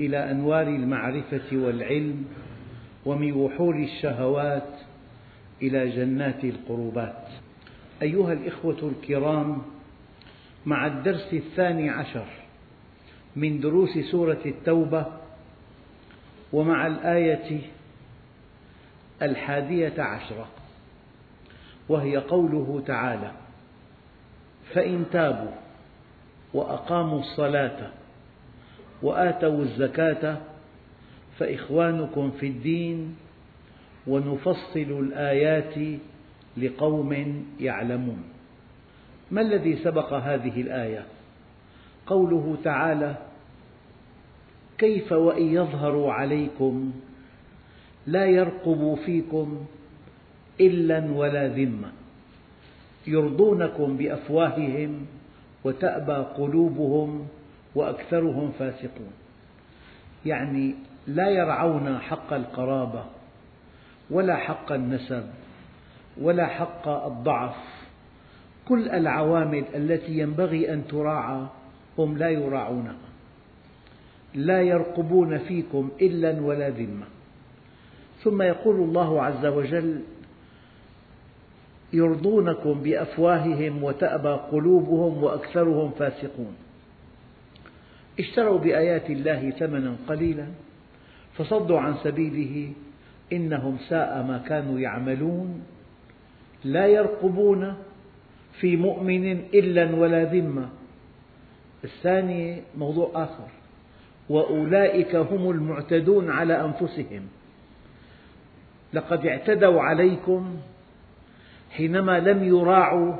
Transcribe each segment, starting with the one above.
إلى أنوار المعرفة والعلم ومن وحول الشهوات إلى جنات القربات. أيها الإخوة الكرام مع الدرس الثاني عشر من دروس سورة التوبة ومع الآية الحادية عشرة وهي قوله تعالى فإن تابوا وأقاموا الصلاة وآتوا الزكاة فإخوانكم في الدين ونفصل الآيات لقوم يعلمون ما الذي سبق هذه الآية؟ قوله تعالى: كيف وإن يظهروا عليكم لا يرقبوا فيكم إلا ولا ذمة يرضونكم بأفواههم وتأبى قلوبهم وأكثرهم فاسقون. يعني لا يرعون حق القرابة ولا حق النسب ولا حق الضعف. كل العوامل التي ينبغي أن تراعى هم لا يراعونها لا يرقبون فيكم إلا ولا ذمة. ثم يقول الله عز وجل يرضونكم بأفواههم وتأبى قلوبهم وأكثرهم فاسقون. اشتروا بآيات الله ثمنا قليلا فصدوا عن سبيله إنهم ساء ما كانوا يعملون لا يرقبون في مؤمن إلا ولا ذمة. الثاني موضوع آخر وأولئك هم المعتدون على أنفسهم. لقد اعتدوا عليكم حينما لم يراعوا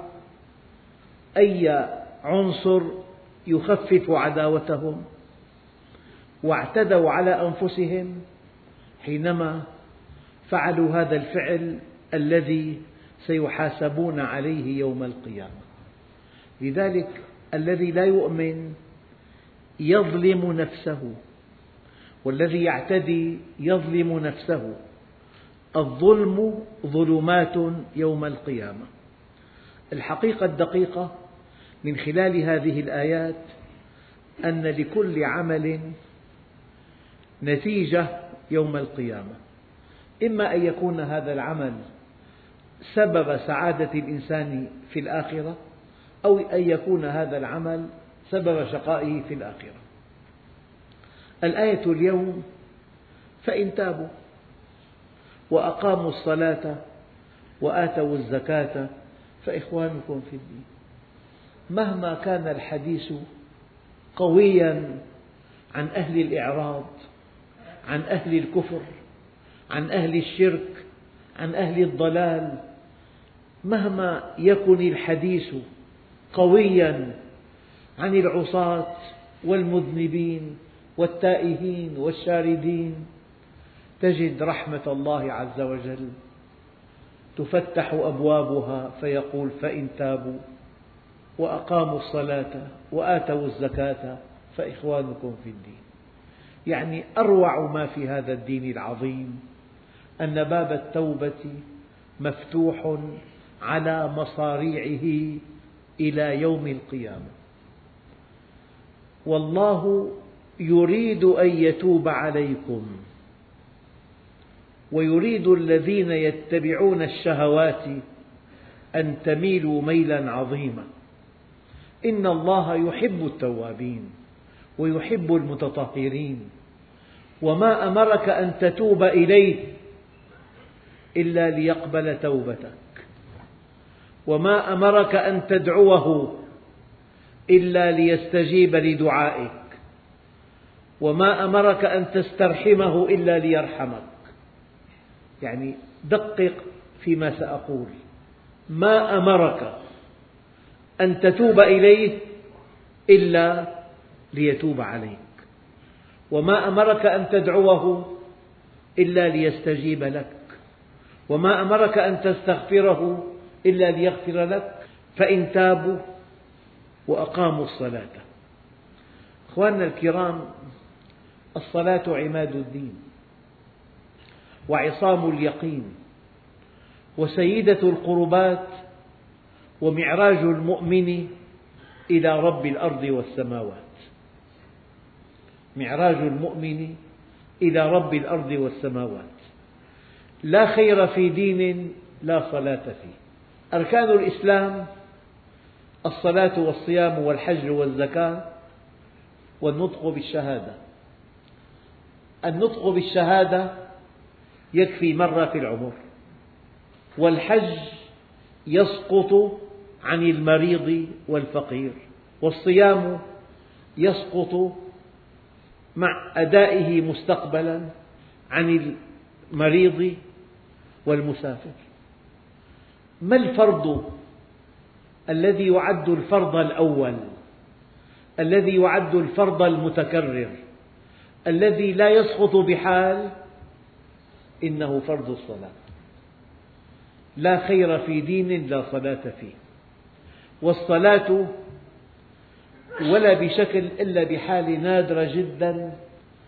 أي عنصر يخفف عداوتهم واعتدوا على أنفسهم حينما فعلوا هذا الفعل الذي سيحاسبون عليه يوم القيامة. لذلك الذي لا يؤمن يظلم نفسه والذي يعتدي يظلم نفسه. الظلم ظلمات يوم القيامة. الحقيقة الدقيقة من خلال هذه الآيات أن لكل عمل نتيجة يوم القيامة. إما أن يكون هذا العمل سبب سعادة الإنسان في الآخرة أو أن يكون هذا العمل سبب شقائه في الآخرة. الآية اليوم فإن تابوا وأقاموا الصلاة وآتوا الزكاة فإخوانكم في الدين. مهما كان الحديث قويا عن أهل الإعراض عن أهل الكفر عن أهل الشرك عن أهل الضلال مهما يكن الحديث قويا عن العصاة والمذنبين والتائهين والشاردين تجد رحمة الله عز وجل تفتح أبوابها فيقول فإن تابوا. وأقاموا الصلاة وآتوا الزكاة فإخوانكم في الدين. يعني أروع ما في هذا الدين العظيم أن باب التوبة مفتوح على مصاريعه إلى يوم القيامة. والله يريد أن يتوب عليكم ويريد الذين يتبعون الشهوات أن تميلوا ميلا عظيما. إن الله يحب التوابين ويحب المتطهرين وما أمرك أن تتوب إليه إلا ليقبل توبتك وما أمرك أن تدعوه إلا ليستجيب لدعائك وما أمرك أن تسترحمه إلا ليرحمك يعني دقق فيما سأقول ما أمرك أن تتوب إليه إلا ليتوب عليك. وما أمرك أن تدعوه إلا ليستجيب لك. وما أمرك أن تستغفره إلا ليغفر لك. فإن تابوا وأقاموا الصلاة. أخواننا الكرام الصلاة عماد الدين وعصام اليقين وسيدة القربات ومعراج المؤمن إلى رب الأرض والسماوات. معراج المؤمن إلى رب الأرض والسماوات. لا خير في دين لا صلاة فيه. أركان الإسلام الصلاة والصيام والحج والزكاة والنطق بالشهادة. النطق بالشهادة يكفي مرة في العمر والحج يسقط عن المريض والفقير والصيام يسقط مع أدائه مستقبلا عن المريض والمسافر. ما الفرض الذي يعد الفرض الأول؟ الذي يعد الفرض المتكرر؟ الذي لا يسقط بحال؟ إنه فرض الصلاة. لا خير في دين لا صلاة فيه. والصلاة ولا بشكل إلا بحالة نادرة جدا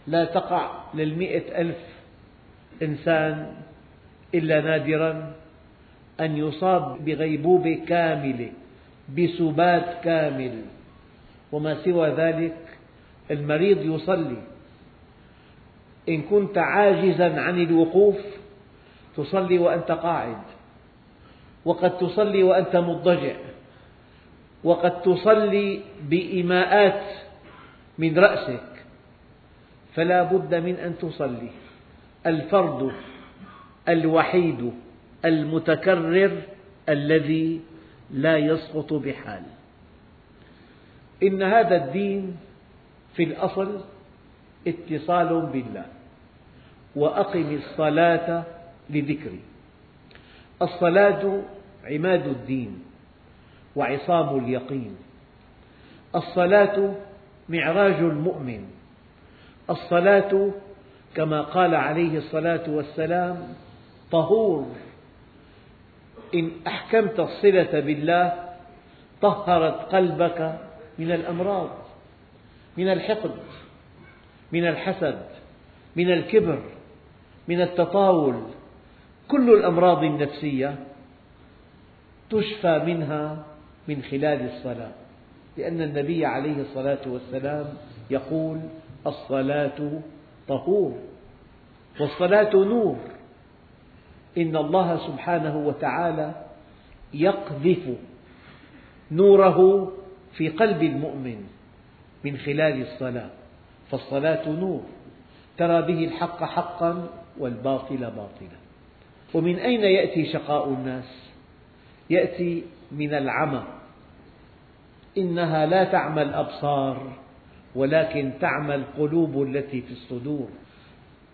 لا تقع للمئة ألف إنسان إلا نادرا أن يصاب بغيبوبة كاملة بسبات كامل. وما سوى ذلك المريض يصلي. إن كنت عاجزا عن الوقوف تصلي وأنت قاعد وقد تصلي وأنت مضطجع. وقد تصلي بإيماءات من رأسك فلا بد من أن تصلي. الفرض الوحيد المتكرر الذي لا يسقط بحال. إن هذا الدين في الأصل اتصال بالله وأقم الصلاة لذكري الصلاة عماد الدين. وعصام اليقين. الصلاة معراج المؤمن. الصلاة كما قال عليه الصلاة والسلام طهور. إن أحكمت الصلة بالله طهرت قلبك من الأمراض من الحقد من الحسد من الكبر من التطاول. كل الأمراض النفسية تشفى منها من خلال الصلاة لأن النبي عليه الصلاة والسلام يقول الصلاة طهور والصلاة نور. إن الله سبحانه وتعالى يقذف نوره في قلب المؤمن من خلال الصلاة فالصلاة نور ترى به الحق حقا والباطل باطلا. ومن أين يأتي شقاء الناس؟ يأتي من العمى. إنها لا تعمى الأبصار ولكن تعمى القلوب التي في الصدور.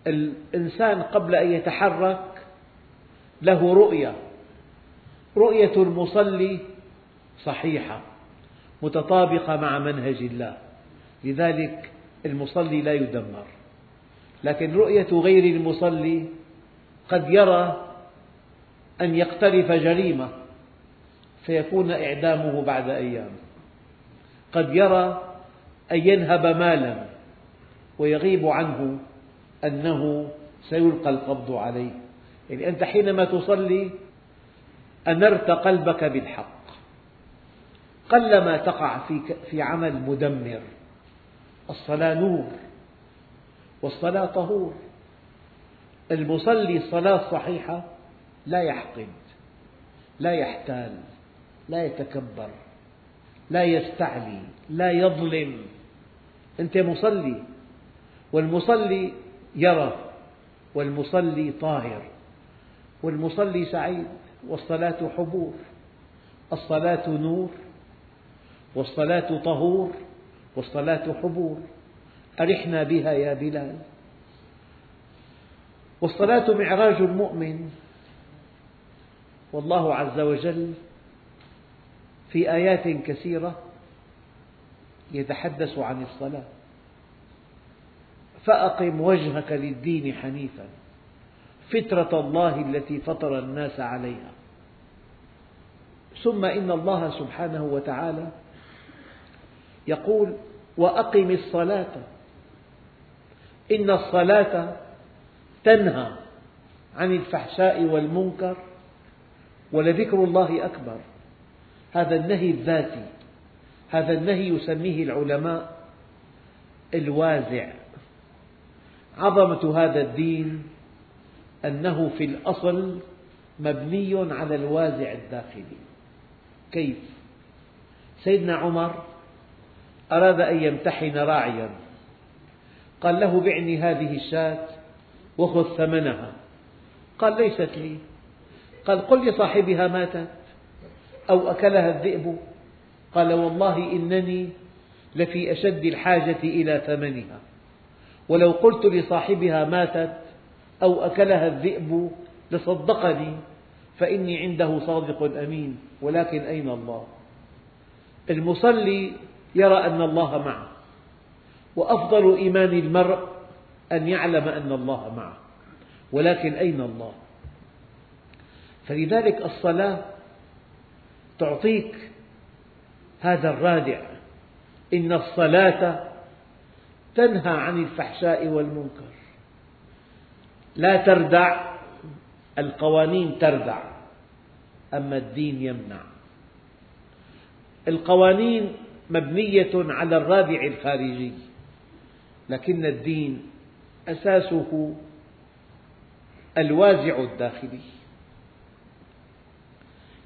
الإنسان قبل أن يتحرك له رؤية. رؤية المصلي صحيحة متطابقة مع منهج الله. لذلك المصلي لا يدمر. لكن رؤية غير المصلي قد يرى أن يقترف جريمة فيكون إعدامه بعد أيام. قد يرى أن ينهب مالا ويغيب عنه أنه سيلقى القبض عليه. يعني أنت حينما تصلي أنرت قلبك بالحق. قلما تقع في عمل مدمر. الصلاة نور والصلاة طهور. المصلي الصلاة صحيحة لا يحقد لا يحتال لا يتكبر. لا يستعلي لا يظلم. أنت مصلي والمصلي يرى والمصلي طاهر والمصلي سعيد والصلاة حبور الصلاة نور والصلاة طهور والصلاة حبور. أرحنا بها يا بلال. والصلاة معراج المؤمن. والله عز وجل في آيات كثيرة يتحدث عن الصلاة. فأقم وجهك للدين حنيفا. فطرة الله التي فطر الناس عليها. ثم إن الله سبحانه وتعالى يقول وأقم الصلاة. إن الصلاة تنهى عن الفحشاء والمنكر ولذكر الله أكبر. هذا النهي الذاتي هذا النهي يسميه العلماء الوازع. عظمة هذا الدين أنه في الأصل مبني على الوازع الداخلي. كيف؟ سيدنا عمر أراد أن يمتحن راعيا. قال له بعني هذه الشاة وخذ ثمنها. قال ليست لي. قال قل لصاحبها ماتت أو أكلها الذئب. قال والله إنني لفي أشد الحاجة إلى ثمنها. ولو قلت لصاحبها ماتت أو أكلها الذئب لصدقني فإني عنده صادق أمين ولكن أين الله؟ المصلي يرى أن الله معه وأفضل إيمان المرء أن يعلم أن الله معه ولكن أين الله؟ فلذلك الصلاة تعطيك هذا الرادع. إن الصلاة تنهى عن الفحشاء والمنكر. لا تردع القوانين تردع أما الدين يمنع. القوانين مبنية على الرادع الخارجي لكن الدين أساسه الوازع الداخلي.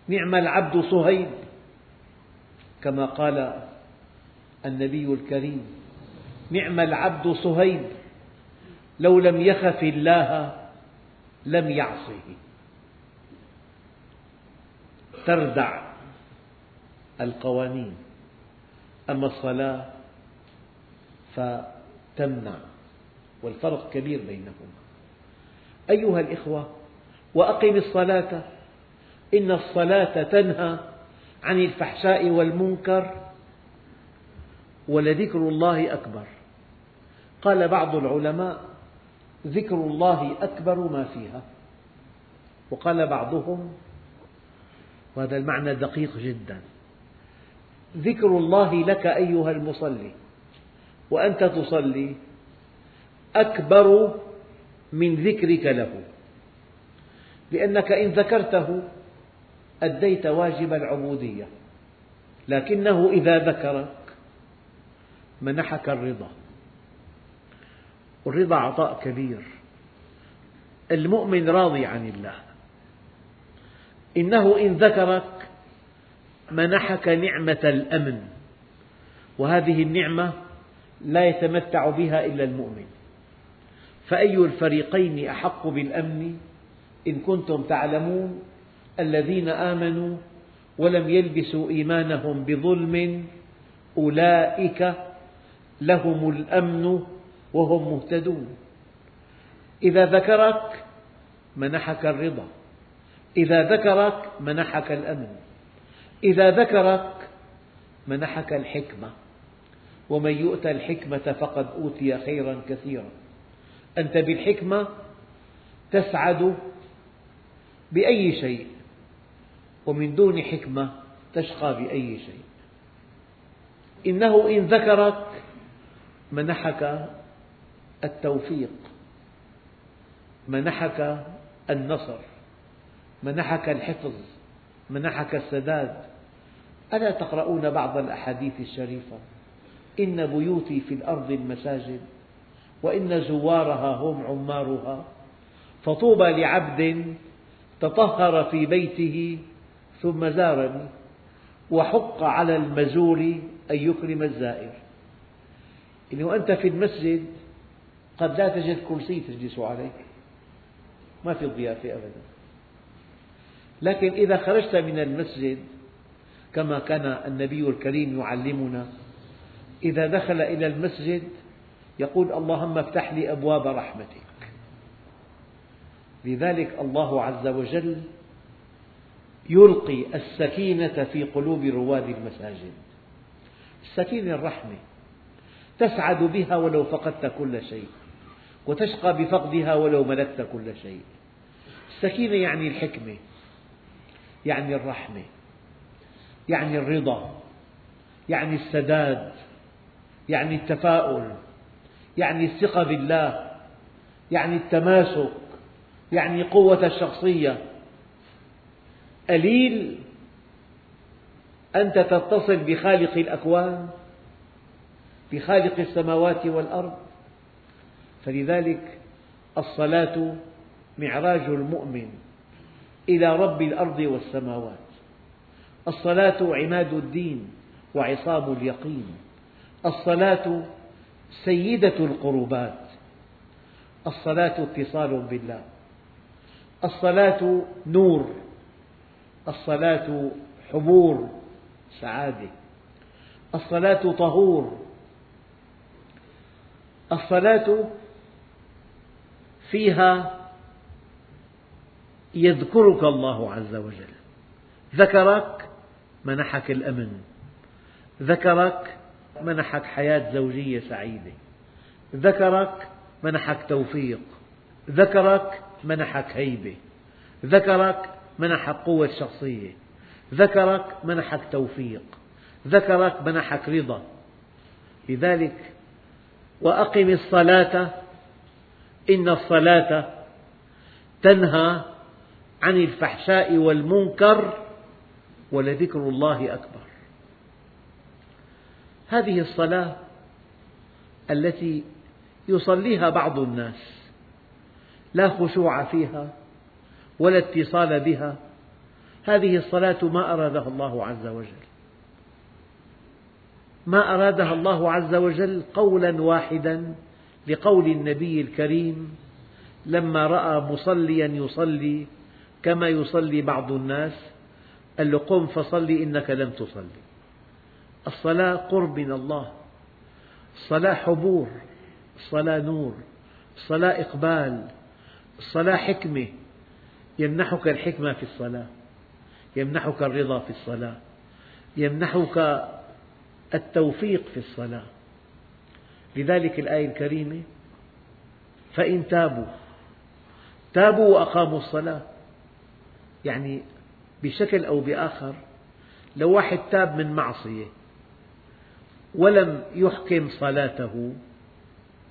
نعم العبد صهيب كما قال النبي الكريم نعم العبد صهيب لو لم يخف الله لم يعصه. تردع القوانين أما الصلاة فتمنع والفرق كبير بينهما. أيها الإخوة وأقم الصلاة إن الصلاة تنهى عن الفحشاء والمنكر ولذكر الله أكبر. قال بعض العلماء ذكر الله أكبر ما فيها. وقال بعضهم وهذا المعنى دقيق جدا. ذكر الله لك أيها المصلي وأنت تصلي أكبر من ذكرك له. لأنك إن ذكرته أديت واجب العبودية لكنه إذا ذكرك منحك الرضا. والرضا عطاء كبير. المؤمن راضي عن الله. إنه إن ذكرك منحك نعمة الأمن. وهذه النعمة لا يتمتع بها إلا المؤمن. فأي الفريقين أحق بالأمن إن كنتم تعلمون الذين آمنوا ولم يلبسوا إيمانهم بظلم أولئك لهم الأمن وهم مهتدون. إذا ذكرك منحك الرضا. إذا ذكرك منحك الأمن. إذا ذكرك منحك الحكمة. ومن يؤت الحكمة فقد أوتي خيرا كثيرا. أنت بالحكمة تسعد بأي شيء. ومن دون حكمة تشقى بأي شيء. إنه إن ذكرك منحك التوفيق منحك النصر منحك الحفظ منحك السداد. ألا تقرؤون بعض الأحاديث الشريفة؟ إن بيوتي في الأرض المساجد وإن زوارها هم عمارها. فطوبى لعبد تطهر في بيته ثم زارني وحق على المزور أن يكرم الزائر. يعني وأنت في المسجد قد لا تجد كرسي تجلس عليه. ما في ضيافة أبدا. لكن إذا خرجت من المسجد كما كان النبي الكريم يعلمنا إذا دخل إلى المسجد يقول اللهم افتح لي أبواب رحمتك. لذلك الله عز وجل يلقي السكينة في قلوب رواد المساجد. السكينة الرحمة تسعد بها ولو فقدت كل شيء وتشقى بفقدها ولو ملكت كل شيء. السكينة يعني الحكمة يعني الرحمة يعني الرضا يعني السداد يعني التفاؤل يعني الثقة بالله يعني التماسك يعني قوة الشخصية. قليل أنت تتصل بخالق الأكوان بخالق السماوات والأرض. فلذلك الصلاة معراج المؤمن إلى رب الأرض والسماوات. الصلاة عماد الدين وعصام اليقين. الصلاة سيدة القربات. الصلاة اتصال بالله. الصلاة نور. الصلاة حبور سعادة. الصلاة طهور. الصلاة فيها يذكرك الله عز وجل. ذكرك منحك الأمن. ذكرك منحك حياة زوجية سعيدة. ذكرك منحك توفيق. ذكرك منحك هيبة. ذكرك منحك قوة شخصية ذكرك منحك توفيق. ذكرك منحك رضا. لذلك وأقم الصلاة إن الصلاة تنهى عن الفحشاء والمنكر ولذكر الله أكبر. هذه الصلاة التي يصليها بعض الناس لا خشوع فيها ولا اتصال بها. هذه الصلاة ما أرادها الله عز وجل. ما أرادها الله عز وجل قولا واحدا لقول النبي الكريم لما رأى مصليا يصلي كما يصلي بعض الناس قال له قم فصلي إنك لم تصلي. الصلاة قرب من الله. الصلاة حبور الصلاة نور الصلاة إقبال الصلاة حكمة. يمنحك الحكمة في الصلاة يمنحك الرضا في الصلاة يمنحك التوفيق في الصلاة. لذلك الآية الكريمة فإن تابوا تابوا وأقاموا الصلاة. يعني بشكل أو بآخر لو واحد تاب من معصية ولم يحكم صلاته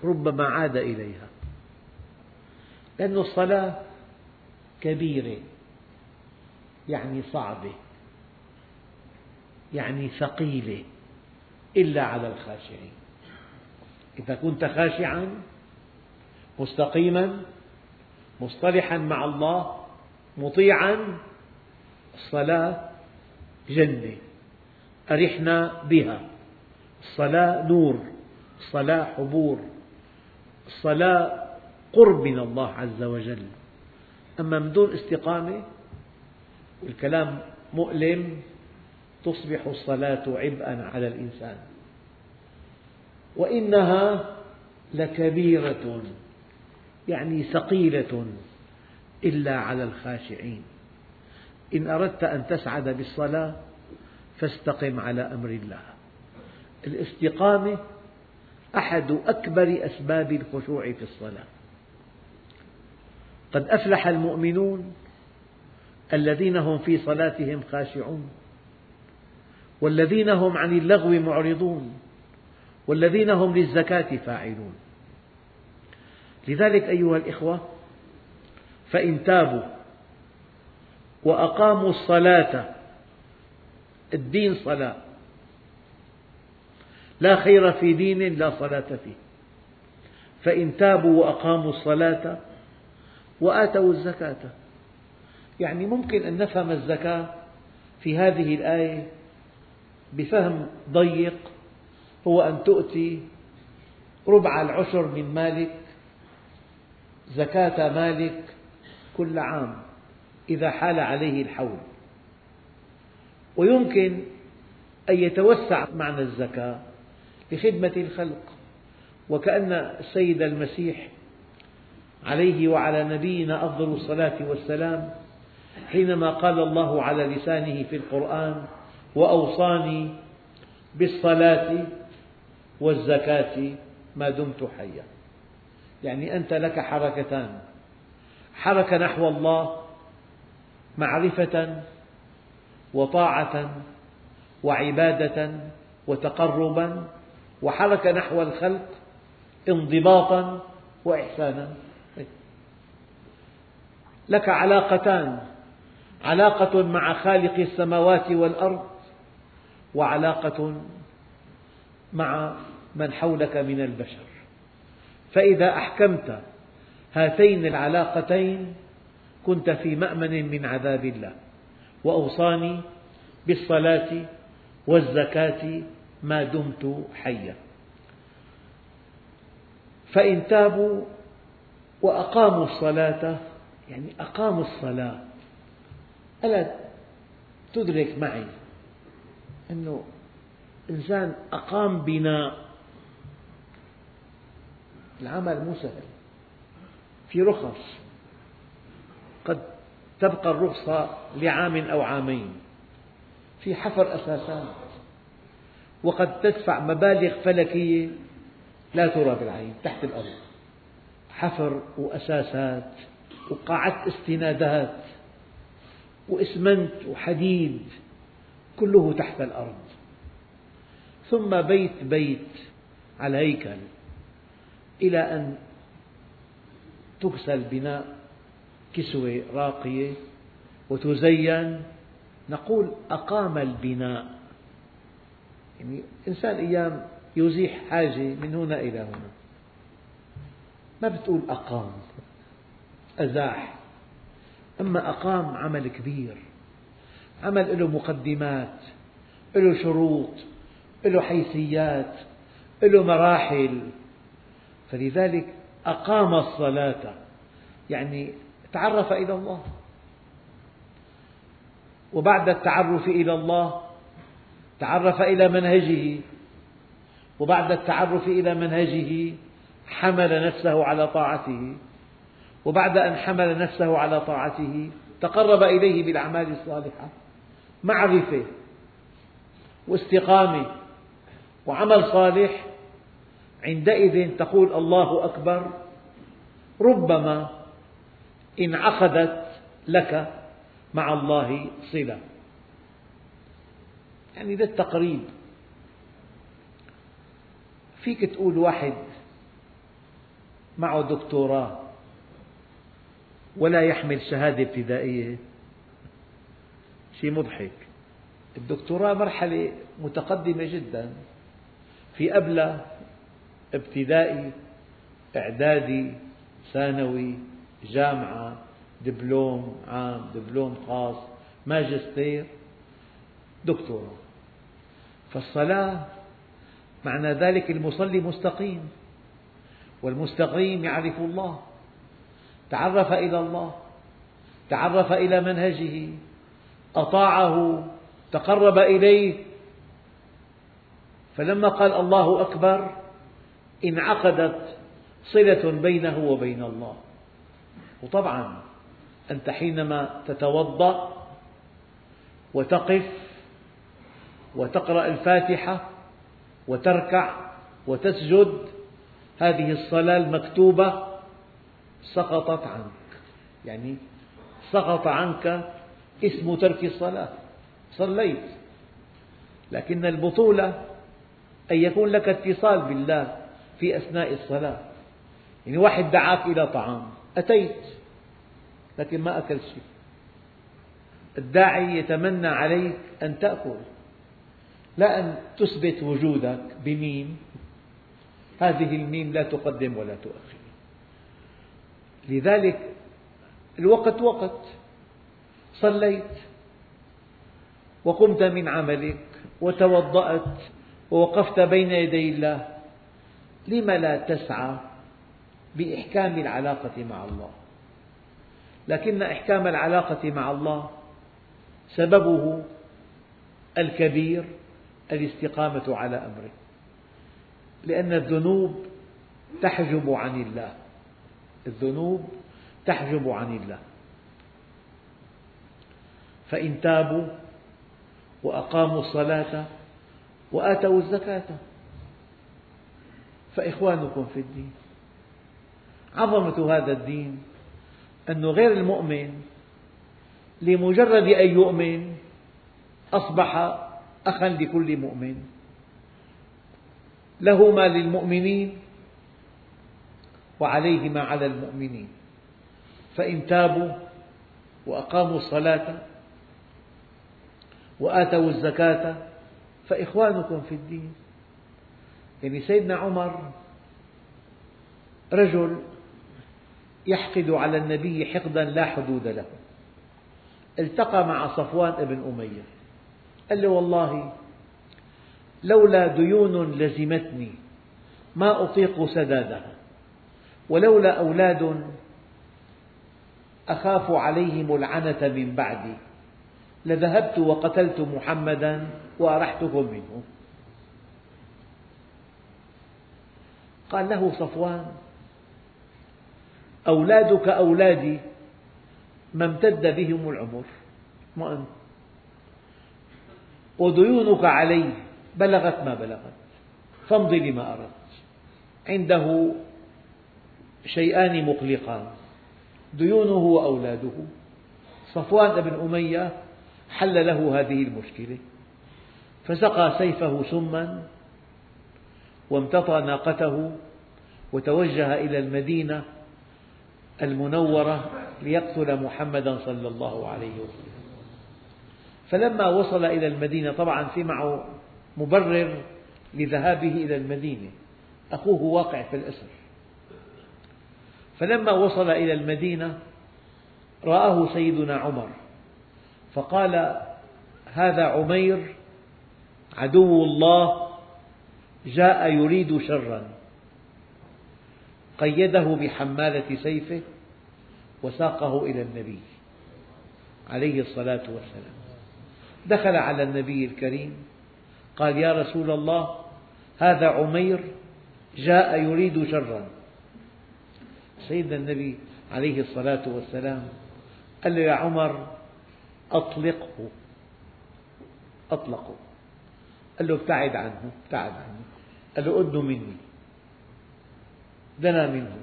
ربما عاد إليها. لأن الصلاة كبيرة يعني صعبة يعني ثقيلة إلا على الخاشعين. إذا كنت خاشعا مستقيما مصطلحا مع الله مطيعا الصلاة جنة أرحنا بها. الصلاة نور الصلاة حبور الصلاة قرب من الله عز وجل. أما من دون استقامة الكلام مؤلم تصبح الصلاة عبئا على الإنسان. وإنها لكبيرة يعني ثقيلة إلا على الخاشعين. إن أردت أن تسعد بالصلاة فاستقم على أمر الله. الاستقامة أحد أكبر أسباب الخشوع في الصلاة. قد أفلح المؤمنون الذين هم في صلاتهم خاشعون والذين هم عن اللغو معرضون والذين هم للزكاة فاعلون. لذلك أيها الإخوة فإن تابوا وأقاموا الصلاة الدين صلاة لا خير في دين لا صلاة فيه. فإن تابوا وأقاموا الصلاة وآتوا الزكاة. يعني ممكن أن نفهم الزكاة في هذه الآية بفهم ضيق هو أن تؤتي ربع العشر من مالك زكاة مالك كل عام إذا حال عليه الحول. ويمكن أن يتوسع معنى الزكاة لخدمة الخلق. وكأن السيد المسيح عليه وعلى نبينا أفضل الصلاة والسلام حينما قال الله على لسانه في القرآن وأوصاني بالصلاة والزكاة ما دمت حيا. يعني أنت لك حركتان. حركة نحو الله معرفة وطاعة وعبادة وتقربا وحركة نحو الخلق انضباطا وإحسانا. لك علاقتان. علاقة مع خالق السماوات والأرض وعلاقة مع من حولك من البشر. فإذا أحكمت هاتين العلاقتين كنت في مأمن من عذاب الله وأوصاني بالصلاة والزكاة ما دمت حيا. فإن تابوا وأقاموا الصلاة يعني أقاموا الصلاة. ألا تدرك معي أنه إنسان أقام بناء العمل مو سهل. في رخص. قد تبقى الرخصة لعام أو عامين. في حفر أساسات وقد تدفع مبالغ فلكية لا ترى بالعين تحت الأرض. حفر وأساسات. وقاعة استنادات وإسمنت وحديد كله تحت الأرض. ثم بيت بيت على هيكل إلى أن تكسى البناء كسوة راقية وتزين. نقول أقام البناء. يعني إنسان أيام يزيح حاجة من هنا إلى هنا. ما بتقول أقام. أزاح. أما أقام عمل كبير عمل له مقدمات له شروط له حيثيات له مراحل. فلذلك أقام الصلاة يعني تعرف إلى الله. وبعد التعرف إلى الله تعرف إلى منهجه. وبعد التعرف إلى منهجه حمل نفسه على طاعته. وبعد أن حمل نفسه على طاعته تقرب إليه بالأعمال الصالحة معرفة واستقامة وعمل صالح عندئذ تقول الله أكبر ربما انعقدت لك مع الله صلة. يعني للتقريب فيك تقول واحد معه دكتوراه ولا يحمل شهادة ابتدائية. شيء مضحك. الدكتوراه مرحلة متقدمة جدا. في أبلة ابتدائي إعدادي ثانوي جامعة دبلوم عام دبلوم خاص ماجستير دكتوراه. فالصلاة معنى ذلك المصلي مستقيم والمستقيم يعرف الله. تعرف إلى الله تعرف إلى منهجه أطاعه تقرب إليه. فلما قال الله أكبر انعقدت صلة بينه وبين الله. وطبعا أنت حينما تتوضأ وتقف وتقرأ الفاتحة وتركع وتسجد هذه الصلاة المكتوبة سقطت عنك. يعني سقط عنك اسم ترك الصلاة. صليت. لكن البطولة أن يكون لك اتصال بالله في أثناء الصلاة. يعني واحد دعاك إلى طعام. أتيت. لكن ما أكلت شيء. الداعي يتمنى عليك أن تأكل. لا أن تثبت وجودك بميم. هذه الميم لا تقدم ولا تؤخر. لذلك الوقت وقت. صليت وقمت من عملك وتوضأت ووقفت بين يدي الله. لم لا تسعى بإحكام العلاقة مع الله؟ لكن إحكام العلاقة مع الله سببه الكبير الاستقامة على أمره. لأن الذنوب تحجب عن الله. الذنوب تحجب عن الله. فإن تابوا وأقاموا الصلاة وآتوا الزكاة فإخوانكم في الدين. عظمة هذا الدين أنه غير المؤمن لمجرد أن يؤمن أصبح أخا لكل مؤمن. له ما للمؤمنين وعليه ما على المؤمنين. فإن تابوا وأقاموا الصلاة وآتوا الزكاة فإخوانكم في الدين. يعني سيدنا عمر رجل يحقد على النبي حقدا لا حدود له. التقى مع صفوان بن أمية. قال له والله لولا ديون لزمتني ما أطيق سدادها. ولولا أولاد أخاف عليهم العنة من بعدي لذهبت وقتلت محمدا وأرحتكم منه. قال له صفوان أولادك أولادي ما امتد بهم العمر. ما أنت وديونك علي بلغت ما بلغت. فامض لما أردت. عنده شيئان مقلقان ديونه وأولاده. صفوان بن أمية حل له هذه المشكلة فسقى سيفه سما وامتطى ناقته وتوجه إلى المدينة المنورة ليقتل محمدا صلى الله عليه وسلم. فلما وصل إلى المدينة طبعا في معه مبرر لذهابه إلى المدينة. أخوه واقع في الأسر. فلما وصل إلى المدينة رآه سيدنا عمر فقال هذا عمير عدو الله جاء يريد شرا. قيده بحمالة سيفه وساقه إلى النبي عليه الصلاة والسلام. دخل على النبي الكريم قال يا رسول الله هذا عمير جاء يريد شرا. سيدنا النبي عليه الصلاة والسلام قال له يا عمر أطلقه. أطلقه. قال له ابتعد عنه ابتعد عنه. قال له أدنو مني. دنا منه.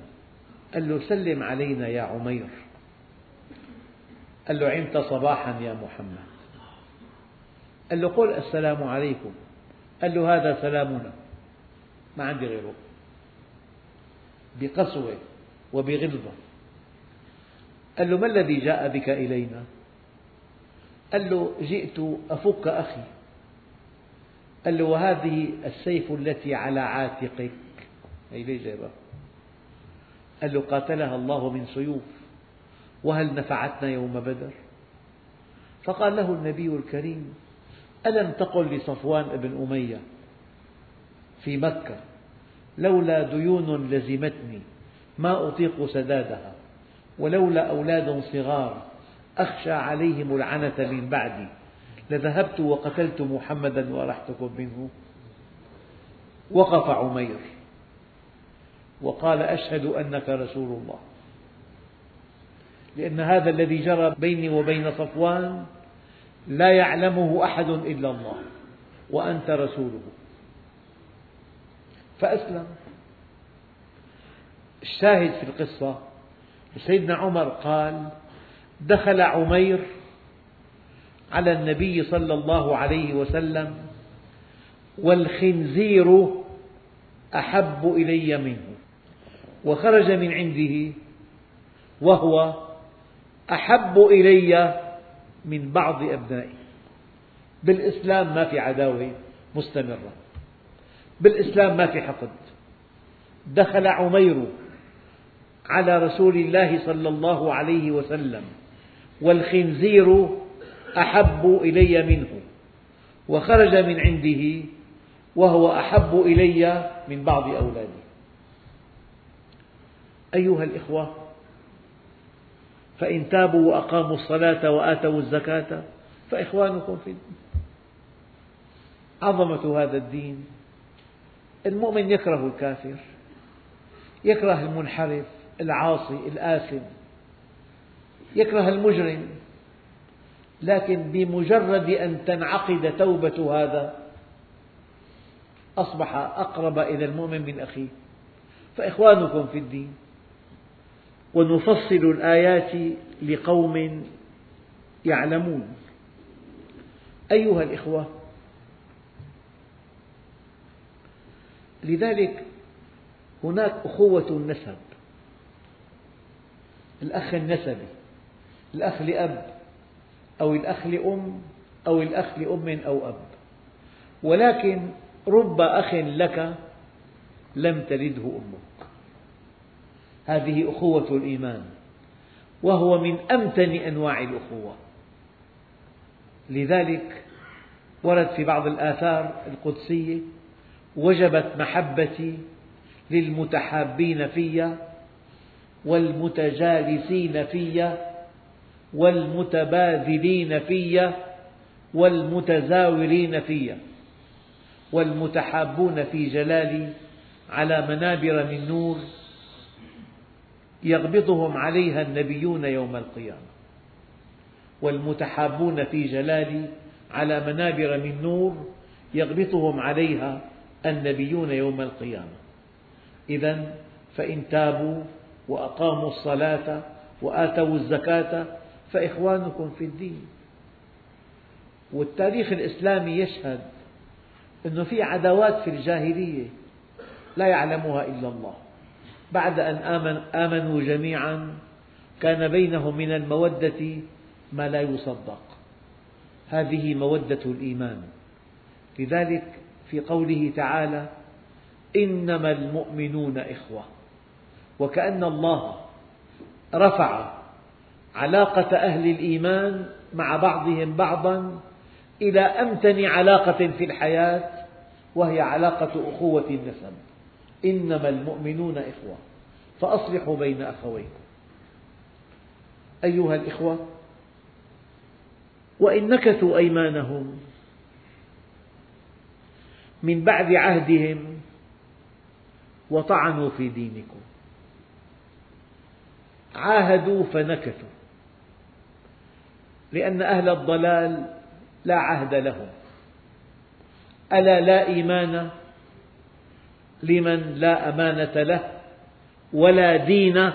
قال له سلم علينا يا عمير. قال له عمت صباحا يا محمد. قال له قل السلام عليكم. قال له هذا سلامنا. ما عندي غيره. بقسوة. وبغلظة قال له ما الذي جاء بك إلينا؟ قال له جئت أفك أخي. قال له وهذه السيف التي على عاتقك. هي ليه جايبها؟ قال له قاتلها الله من سيوف. وهل نفعتنا يوم بدر؟ فقال له النبي الكريم ألم تقل لصفوان بن أمية في مكة لولا ديون لزمتني ما أطيق سدادها ولولا أولاد صغار أخشى عليهم العنة من بعدي لذهبت وقتلت محمدا وأرحتكم منه. وقف عمير وقال أشهد أنك رسول الله. لأن هذا الذي جرى بيني وبين صفوان لا يعلمه أحد إلا الله وأنت رسوله. فأسلم. الشاهد في القصة سيدنا عمر قال دخل عمير على النبي صلى الله عليه وسلم والخنزير أحب إلي منه وخرج من عنده وهو أحب إلي من بعض أبنائي. بالإسلام ما في عداوة مستمرة بالإسلام ما في حقد. دخل عمير على رسول الله صلى الله عليه وسلم والخنزير أحب إلي منه وخرج من عنده وهو أحب إلي من بعض أولادي. أيها الإخوة فإن تابوا وأقاموا الصلاة وآتوا الزكاة فإخوانكم في الدين. عظمة هذا الدين المؤمن يكره الكافر يكره المنحرف العاصي الآثم يكره المجرم. لكن بمجرد أن تنعقد توبة هذا أصبح أقرب إلى المؤمن من أخيه. فإخوانكم في الدين ونفصل الآيات لقوم يعلمون. أيها الإخوة لذلك هناك أخوة النسب الأخ النسبي الأخ لأب أو الأخ لأم أو الأخ لأم أو أب. ولكن رب أخ لك لم تلده أمك. هذه أخوة الإيمان وهو من أمتن أنواع الأخوة. لذلك ورد في بعض الآثار القدسية وجبت محبتي للمتحابين في والمتجالسين في والمتباذلين في والمتزاورين في. والمتحابون في جلالي على منابر من نور يغبطهم عليها النبيون يوم القيامة. والمتحابون في جلالي على منابر من نور يغبطهم عليها النبيون يوم القيامة. إذا فإن تابوا وأقاموا الصلاة وآتوا الزكاة فإخوانكم في الدين. والتاريخ الإسلامي يشهد أنه في عداوات في الجاهلية لا يعلمها إلا الله. بعد أن آمن آمنوا جميعا كان بينهم من المودة ما لا يصدق. هذه مودة الإيمان. لذلك في قوله تعالى إنما المؤمنون إخوة. وكأن الله رفع علاقة أهل الإيمان مع بعضهم بعضا إلى أمتن علاقة في الحياة وهي علاقة أخوة النسب. إنما المؤمنون إخوة. فأصلحوا بين أخويكم. أيها الإخوة وإن نكثوا أيمانهم من بعد عهدهم وطعنوا في دينكم. عاهدوا فنكثوا. لأن أهل الضلال لا عهد لهم. ألا لا إيمان لمن لا أمانة له ولا دين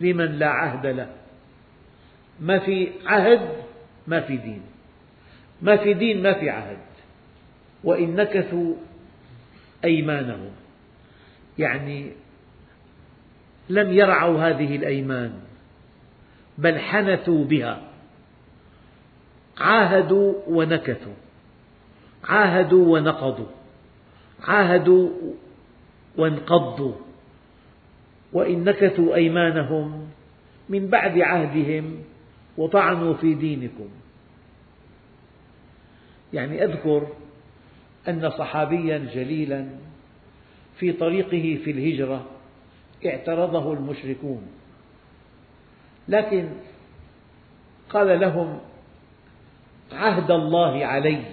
لمن لا عهد له. ما في عهد ما في دين. ما في دين ما في عهد. وإن نكثوا أيمانهم. يعني لم يرعوا هذه الأيمان بل حنثوا بها. عاهدوا ونكثوا عاهدوا ونقضوا عاهدوا وانقضوا. وإن نكثوا أيمانهم من بعد عهدهم وطعنوا في دينكم. يعني أذكر أن صحابيا جليلا في طريقه في الهجرة اعترضه المشركون. لكن قال لهم عهد الله علي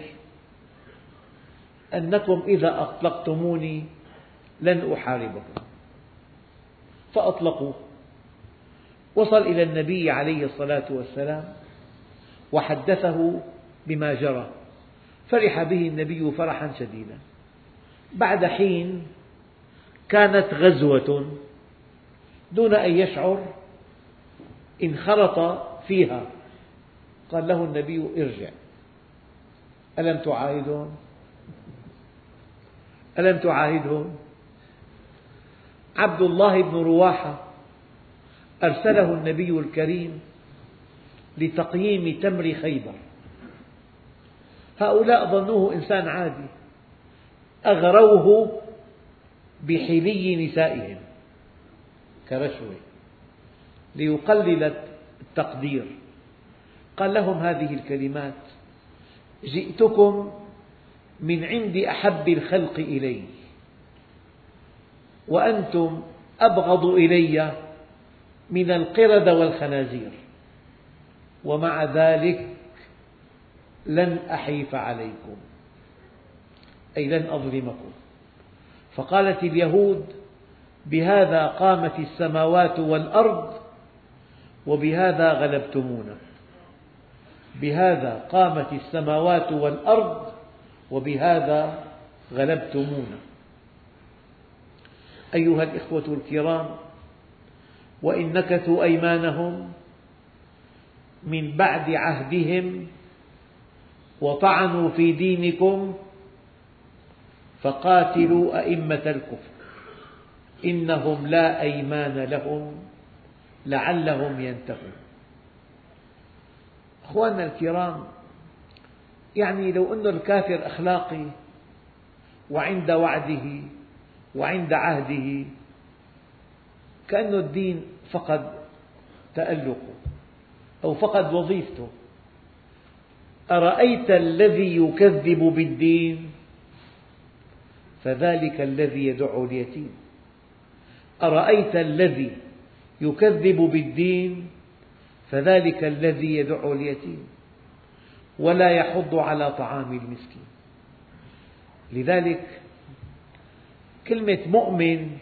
أنكم إذا أطلقتموني لن أحاربكم. فأطلقوه وصل إلى النبي عليه الصلاة والسلام وحدثه بما جرى. فرح به النبي فرحا شديدا. بعد حين كانت غزوة دون أن يشعر انخرط فيها. قال له النبي ارجع. ألم تعاهدهم ألم تعاهدهم عبد الله بن رواحة أرسله النبي الكريم لتقييم تمر خيبر. هؤلاء ظنوه إنسان عادي أغروه بحلي نسائهم. كرشوة ليقلل التقدير. قال لهم هذه الكلمات جئتكم من عند أحب الخلق إلي وأنتم أبغض إلي من القردة والخنازير ومع ذلك لن أحيف عليكم أي لن أظلمكم. فقالت اليهود بهذا قامت السماوات والأرض وبهذا غلبتمونا. بهذا قامت السماوات والأرض وبهذا غلبتمونا. أيها الإخوة الكرام وإن نكثوا أيمانهم من بعد عهدهم وطعنوا في دينكم فقاتلوا أئمة الكفر. إنهم لا أيمان لهم لعلهم ينتهون أخواننا الكرام يعني لو أن الكافر أخلاقي وعند وعده وعند عهده كأن الدين فقد تألقه أو فقد وظيفته. أرأيت الذي يكذب بالدين؟ فذلك الذي يدع اليتيم. أرأيت الذي يكذب بالدين فذلك الذي يدع اليتيم ولا يحض على طعام المسكين. لذلك كلمة مؤمن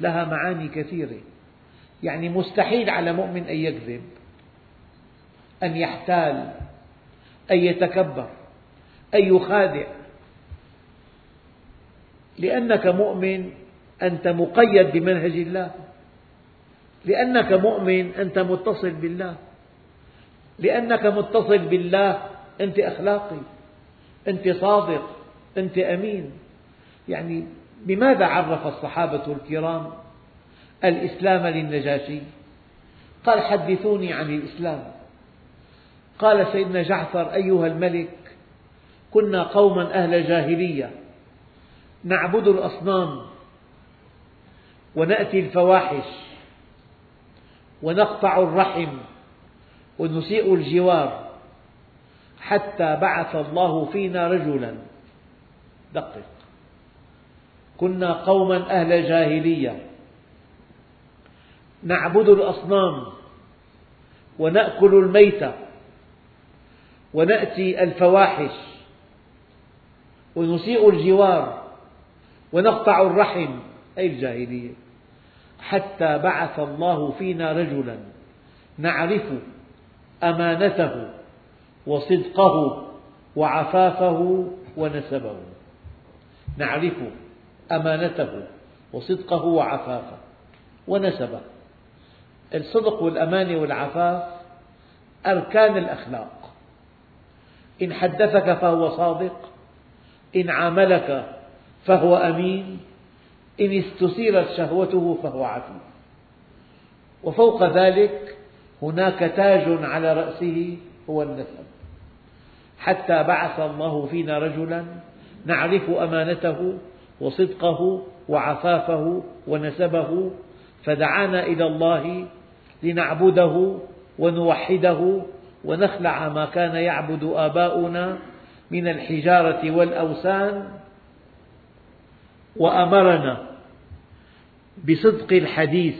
لها معاني كثيرة. يعني مستحيل على مؤمن أن يكذب أن يحتال أن يتكبر أن يخادع. لأنك مؤمن أنت مقيد بمنهج الله. لأنك مؤمن أنت متصل بالله. لأنك متصل بالله أنت أخلاقي أنت صادق أنت أمين. يعني بماذا عرف الصحابة الكرام الإسلام للنجاشي؟ قال حدثوني عن الإسلام. قال سيدنا جعفر أيها الملك كنا قوما أهل جاهلية نعبد الأصنام ونأتي الفواحش ونقطع الرحم ونسيء الجوار حتى بعث الله فينا رجلا. دقق. كنا قوما أهل جاهلية. نعبد الأصنام ونأكل الميتة ونأتي الفواحش ونسيء الجوار ونقطع الرحم. أي الجاهلية؟ حتى بعث الله فينا رجلا نعرف أمانته وصدقه وعفافه ونسبه. نعرف أمانته وصدقه وعفافه ونسبه. الصدق والأمانة والعفاف أركان الأخلاق. إن حدثك فهو صادق إن عاملك فهو أمين إن استثيرت شهوته فهو عفيف وفوق ذلك هناك تاج على رأسه هو النسب. حتى بعث الله فينا رجلا نعرف أمانته وصدقه وعفافه ونسبه فدعانا إلى الله لنعبده ونوحده ونخلع ما كان يعبد آباؤنا من الحجارة والأوثان وأمرنا بصدق الحديث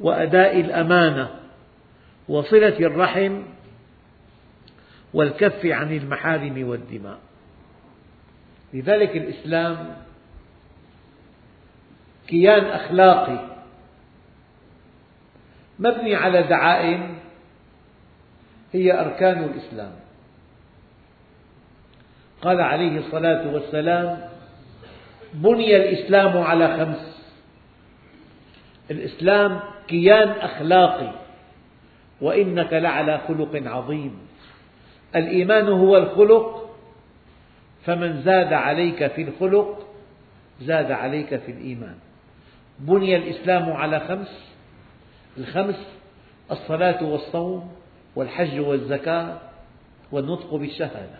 وأداء الأمانة وصلة الرحم والكف عن المحارم والدماء. لذلك الإسلام كيان أخلاقي مبني على دعائم هي أركان الإسلام. قال عليه الصلاة والسلام بني الإسلام على خمس. الإسلام كيان أخلاقي وإنك لعلى خلق عظيم. الإيمان هو الخلق فمن زاد عليك في الخلق زاد عليك في الإيمان. بني الإسلام على خمس. الخمس الصلاة والصوم والحج والزكاة والنطق بالشهادة.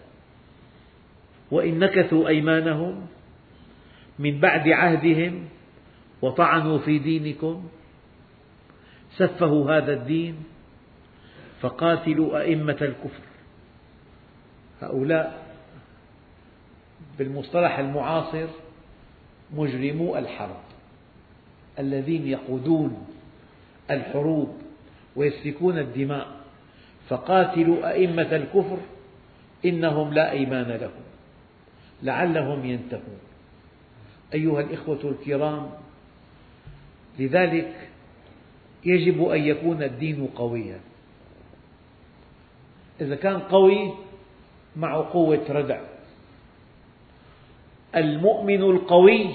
وإن نكثوا أيمانهم من بعد عهدهم وطعنوا في دينكم سفهوا هذا الدين فقاتلوا أئمة الكفر. هؤلاء بالمصطلح المعاصر مجرمو الحرب الذين يقودون الحروب ويسفكون الدماء فقاتلوا أئمة الكفر إنهم لا أيمان لهم لعلهم ينتهون. أيها الإخوة الكرام لذلك يجب أن يكون الدين قويا. إذا كان قوي معه قوة ردع. المؤمن القوي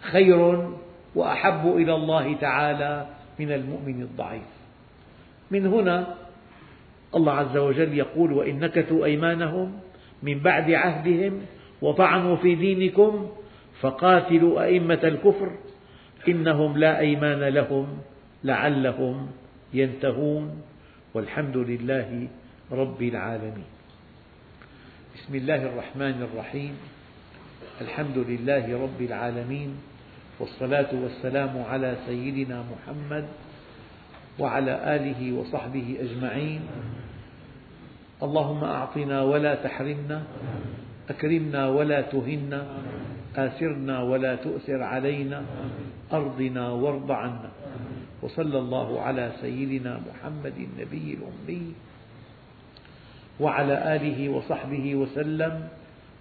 خير وأحب إلى الله تعالى من المؤمن الضعيف. من هنا الله عز وجل يقول وإن نكثوا أيمانهم من بعد عهدهم وطعنوا في دينكم فقاتلوا أئمة الكفر إنهم لا أيمان لهم لعلهم ينتهون والحمد لله رب العالمين. بسم الله الرحمن الرحيم. الحمد لله رب العالمين. والصلاة والسلام على سيدنا محمد وعلى آله وصحبه أجمعين. اللهم أعطنا ولا تحرمنا أكرمنا ولا تهنا. آثرنا ولا تؤثر علينا أرضنا وارض عنا. وصلى الله على سيدنا محمد النبي الأمي وعلى آله وصحبه وسلم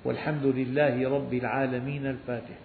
والحمد لله رب العالمين الفاتح.